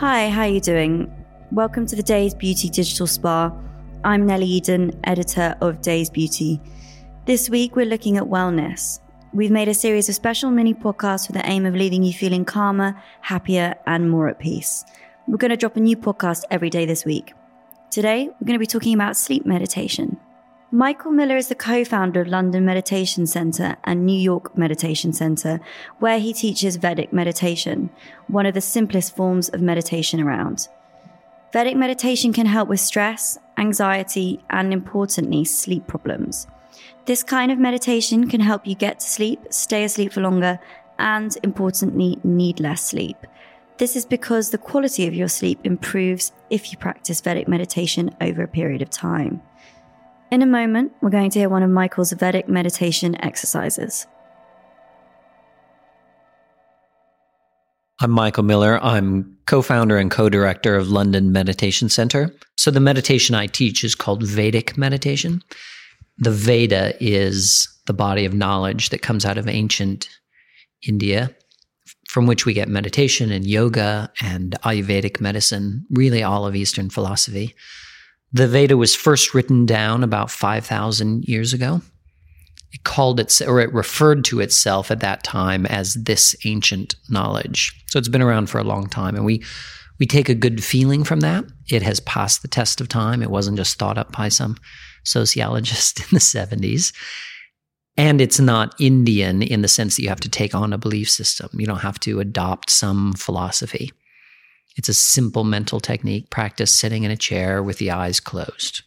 Hi, how are you doing? Welcome to the Dazed Beauty Digital Spa. I'm Nellie Eden, editor of Dazed Beauty. This week we're looking at wellness. We've made a series of special mini podcasts with the aim of leaving you feeling calmer, happier, and more at peace. We're going to drop a new podcast every day this week. Today, we're going to be talking about sleep meditation. Michael Miller is the co founder of London Meditation Centre and New York Meditation Centre, where he teaches Vedic meditation, one of the simplest forms of meditation around. Vedic meditation can help with stress, anxiety, and importantly, sleep problems. This kind of meditation can help you get to sleep, stay asleep for longer, and importantly, need less sleep. This is because the quality of your sleep improves if you practice Vedic meditation over a period of time. In a moment, we're going to hear one of Michael's Vedic meditation exercises. I'm Michael Miller. I'm co founder and co director of London Meditation Center. So, the meditation I teach is called Vedic meditation. The Veda is the body of knowledge that comes out of ancient India, from which we get meditation and yoga and Ayurvedic medicine, really all of Eastern philosophy. The Veda was first written down about 5,000 years ago. It called it, or it referred to itself at that time as this ancient knowledge. So it's been around for a long time, and we we take a good feeling from that. It has passed the test of time. It wasn't just thought up by some sociologist in the 70s. And it's not Indian in the sense that you have to take on a belief system. You don't have to adopt some philosophy. It's a simple mental technique. Practice sitting in a chair with the eyes closed.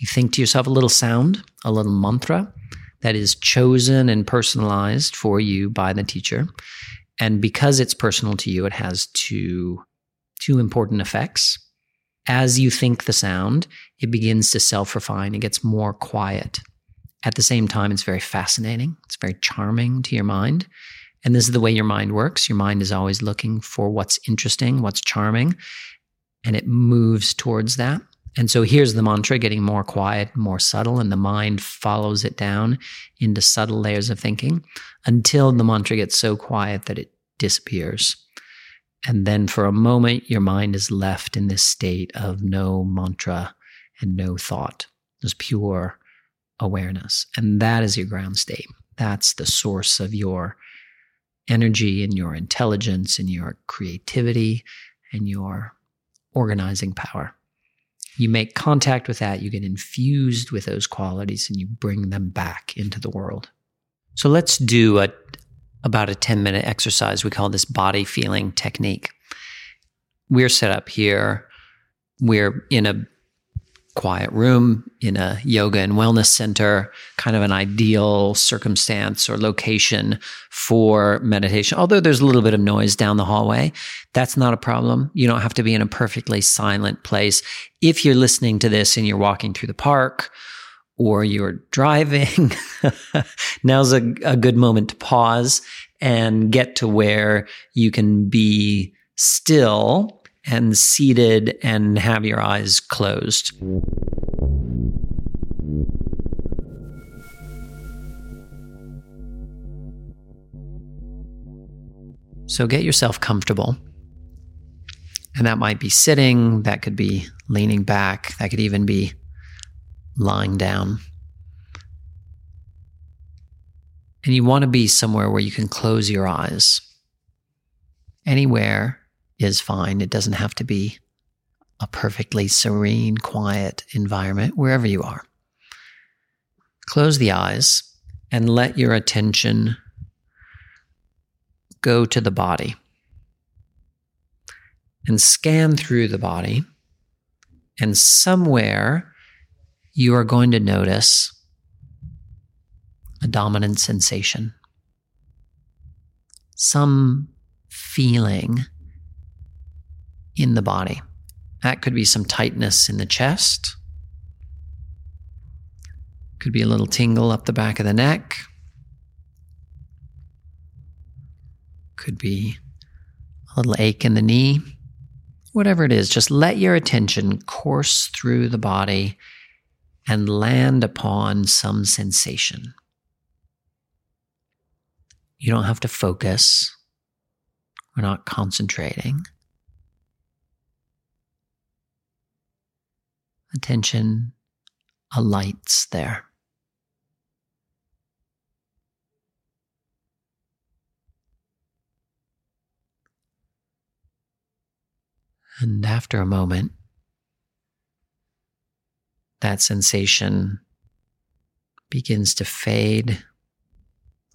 You think to yourself a little sound, a little mantra that is chosen and personalized for you by the teacher. And because it's personal to you, it has two, two important effects. As you think the sound, it begins to self refine. It gets more quiet. At the same time, it's very fascinating. It's very charming to your mind. And this is the way your mind works. Your mind is always looking for what's interesting, what's charming, and it moves towards that. And so here's the mantra getting more quiet, more subtle, and the mind follows it down into subtle layers of thinking until the mantra gets so quiet that it disappears. And then for a moment, your mind is left in this state of no mantra and no thought, just pure awareness. And that is your ground state. That's the source of your energy and your intelligence and your creativity and your organizing power. You make contact with that, you get infused with those qualities, and you bring them back into the world. So let's do a, about a 10 minute exercise. We call this body feeling technique. We're set up here. We're in a quiet room in a yoga and wellness center, kind of an ideal circumstance or location for meditation. Although there's a little bit of noise down the hallway, that's not a problem. You don't have to be in a perfectly silent place. If you're listening to this and you're walking through the park, or you're driving, now's a, a good moment to pause and get to where you can be still and seated and have your eyes closed. So get yourself comfortable. And that might be sitting, that could be leaning back, that could even be lying down. And you want to be somewhere where you can close your eyes. Anywhere is fine. It doesn't have to be a perfectly serene, quiet environment, wherever you are. Close the eyes and let your attention go to the body and scan through the body. And somewhere you are going to notice a dominant sensation, some feeling in the body. That could be some tightness in the chest, could be a little tingle up the back of the neck, could be a little ache in the knee. Whatever it is, just let your attention course through the body and land upon some sensation. You don't have to focus. We're not concentrating. Attention alights there. And after a moment, that sensation begins to fade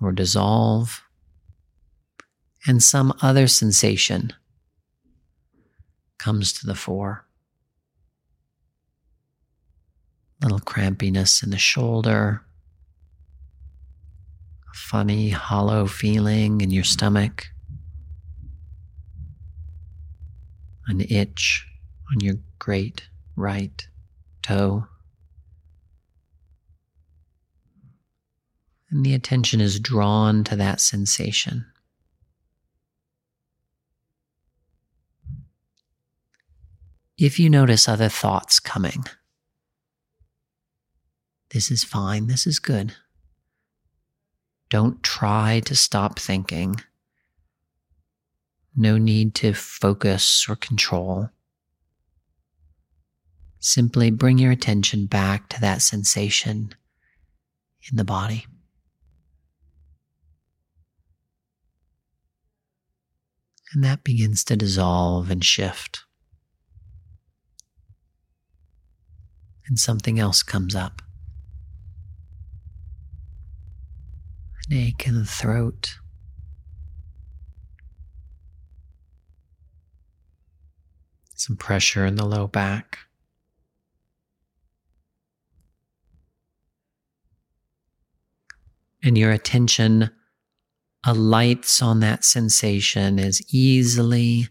or dissolve, and some other sensation comes to the fore. Little crampiness in the shoulder, a funny, hollow feeling in your stomach, an itch on your great right toe. And the attention is drawn to that sensation. If you notice other thoughts coming, this is fine, this is good. Don't try to stop thinking. No need to focus or control. Simply bring your attention back to that sensation in the body. And that begins to dissolve and shift. And something else comes up. An ache in the throat. Some pressure in the low back. And your attention alights on that sensation as easily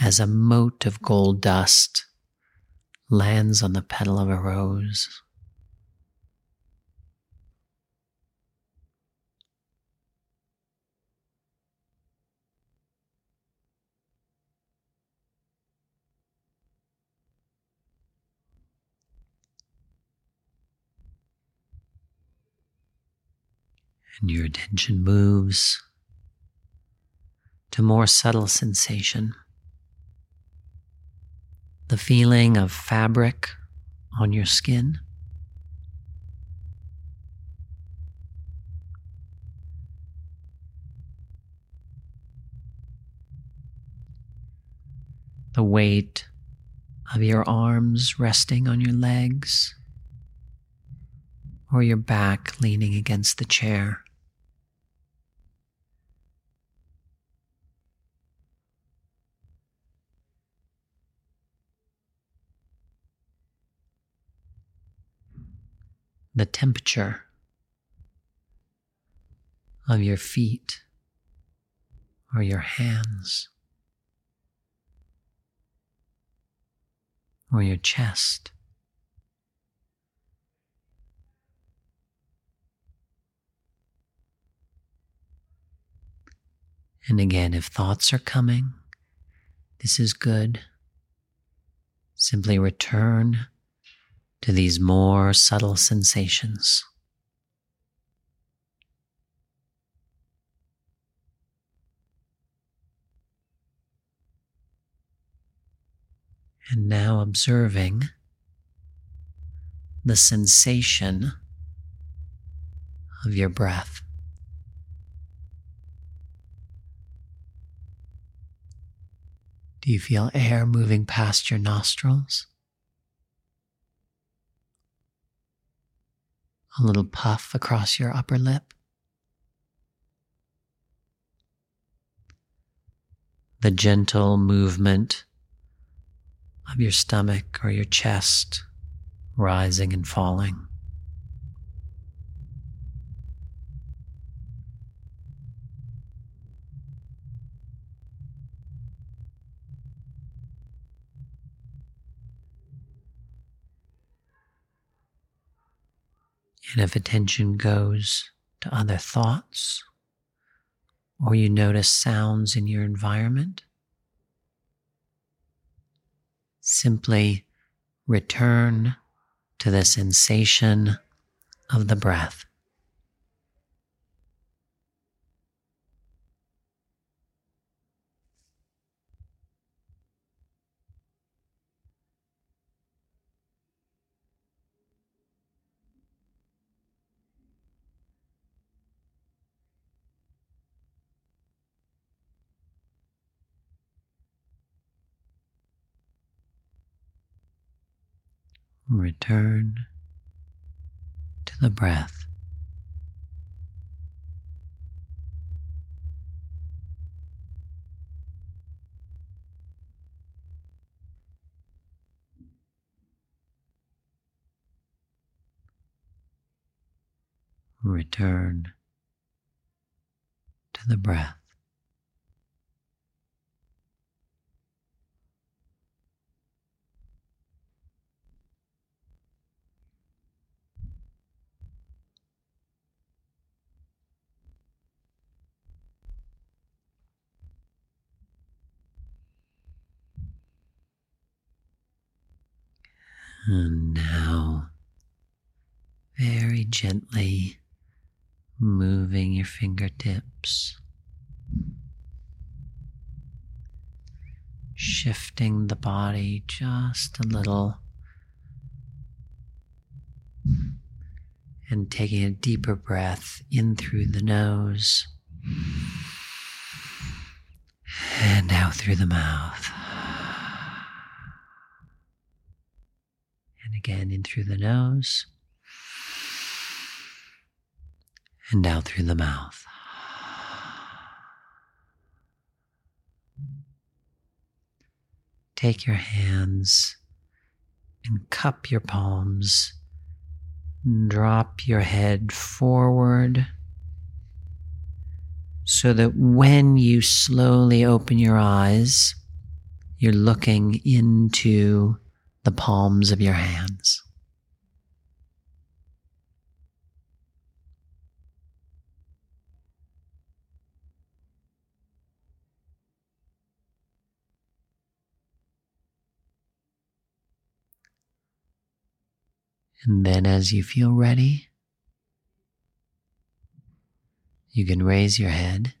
as a mote of gold dust lands on the petal of a rose. And your attention moves to more subtle sensation. The feeling of fabric on your skin. The weight of your arms resting on your legs or your back leaning against the chair. The temperature of your feet or your hands or your chest. And again, if thoughts are coming, this is good. Simply return to these more subtle sensations. And now observing the sensation of your breath. Do you feel air moving past your nostrils? A little puff across your upper lip? The gentle movement of your stomach or your chest rising and falling. And if attention goes to other thoughts, or you notice sounds in your environment, simply return to the sensation of the breath. Return to the breath. Return to the breath. And now, very gently moving your fingertips, shifting the body just a little, and taking a deeper breath in through the nose. And out through the mouth. Again in through the nose and out through the mouth. Take your hands and cup your palms. Drop your head forward so that when you slowly open your eyes, you're looking into the palms of your hands. And then, as you feel ready, you can raise your head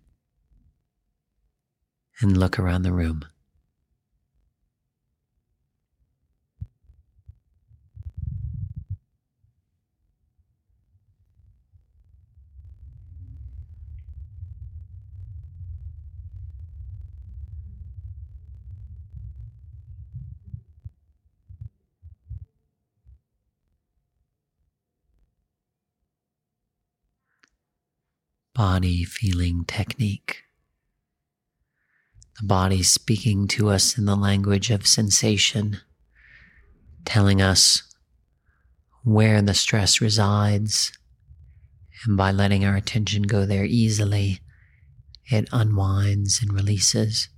and look around the room. Body feeling technique. The body speaking to us in the language of sensation, telling us where the stress resides. And by letting our attention go there easily, it unwinds and releases.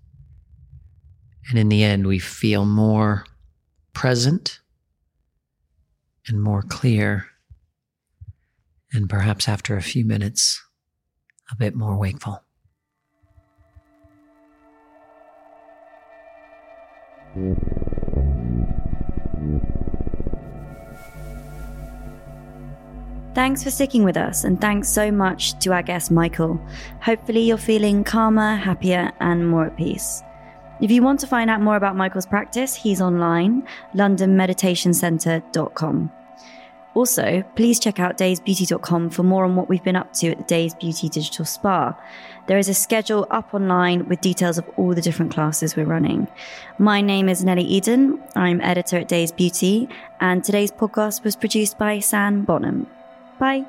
And in the end, we feel more present and more clear. And perhaps after a few minutes, a bit more wakeful. Thanks for sticking with us, and thanks so much to our guest Michael. Hopefully, you're feeling calmer, happier, and more at peace. If you want to find out more about Michael's practice, he's online, londonmeditationcentre.com. Also, please check out dazedbeauty.com for more on what we've been up to at the Dazed Beauty Digital Spa. There is a schedule up online with details of all the different classes we're running. My name is Nellie Eden. I'm editor at Dazed Beauty, and today's podcast was produced by San Bonham. Bye.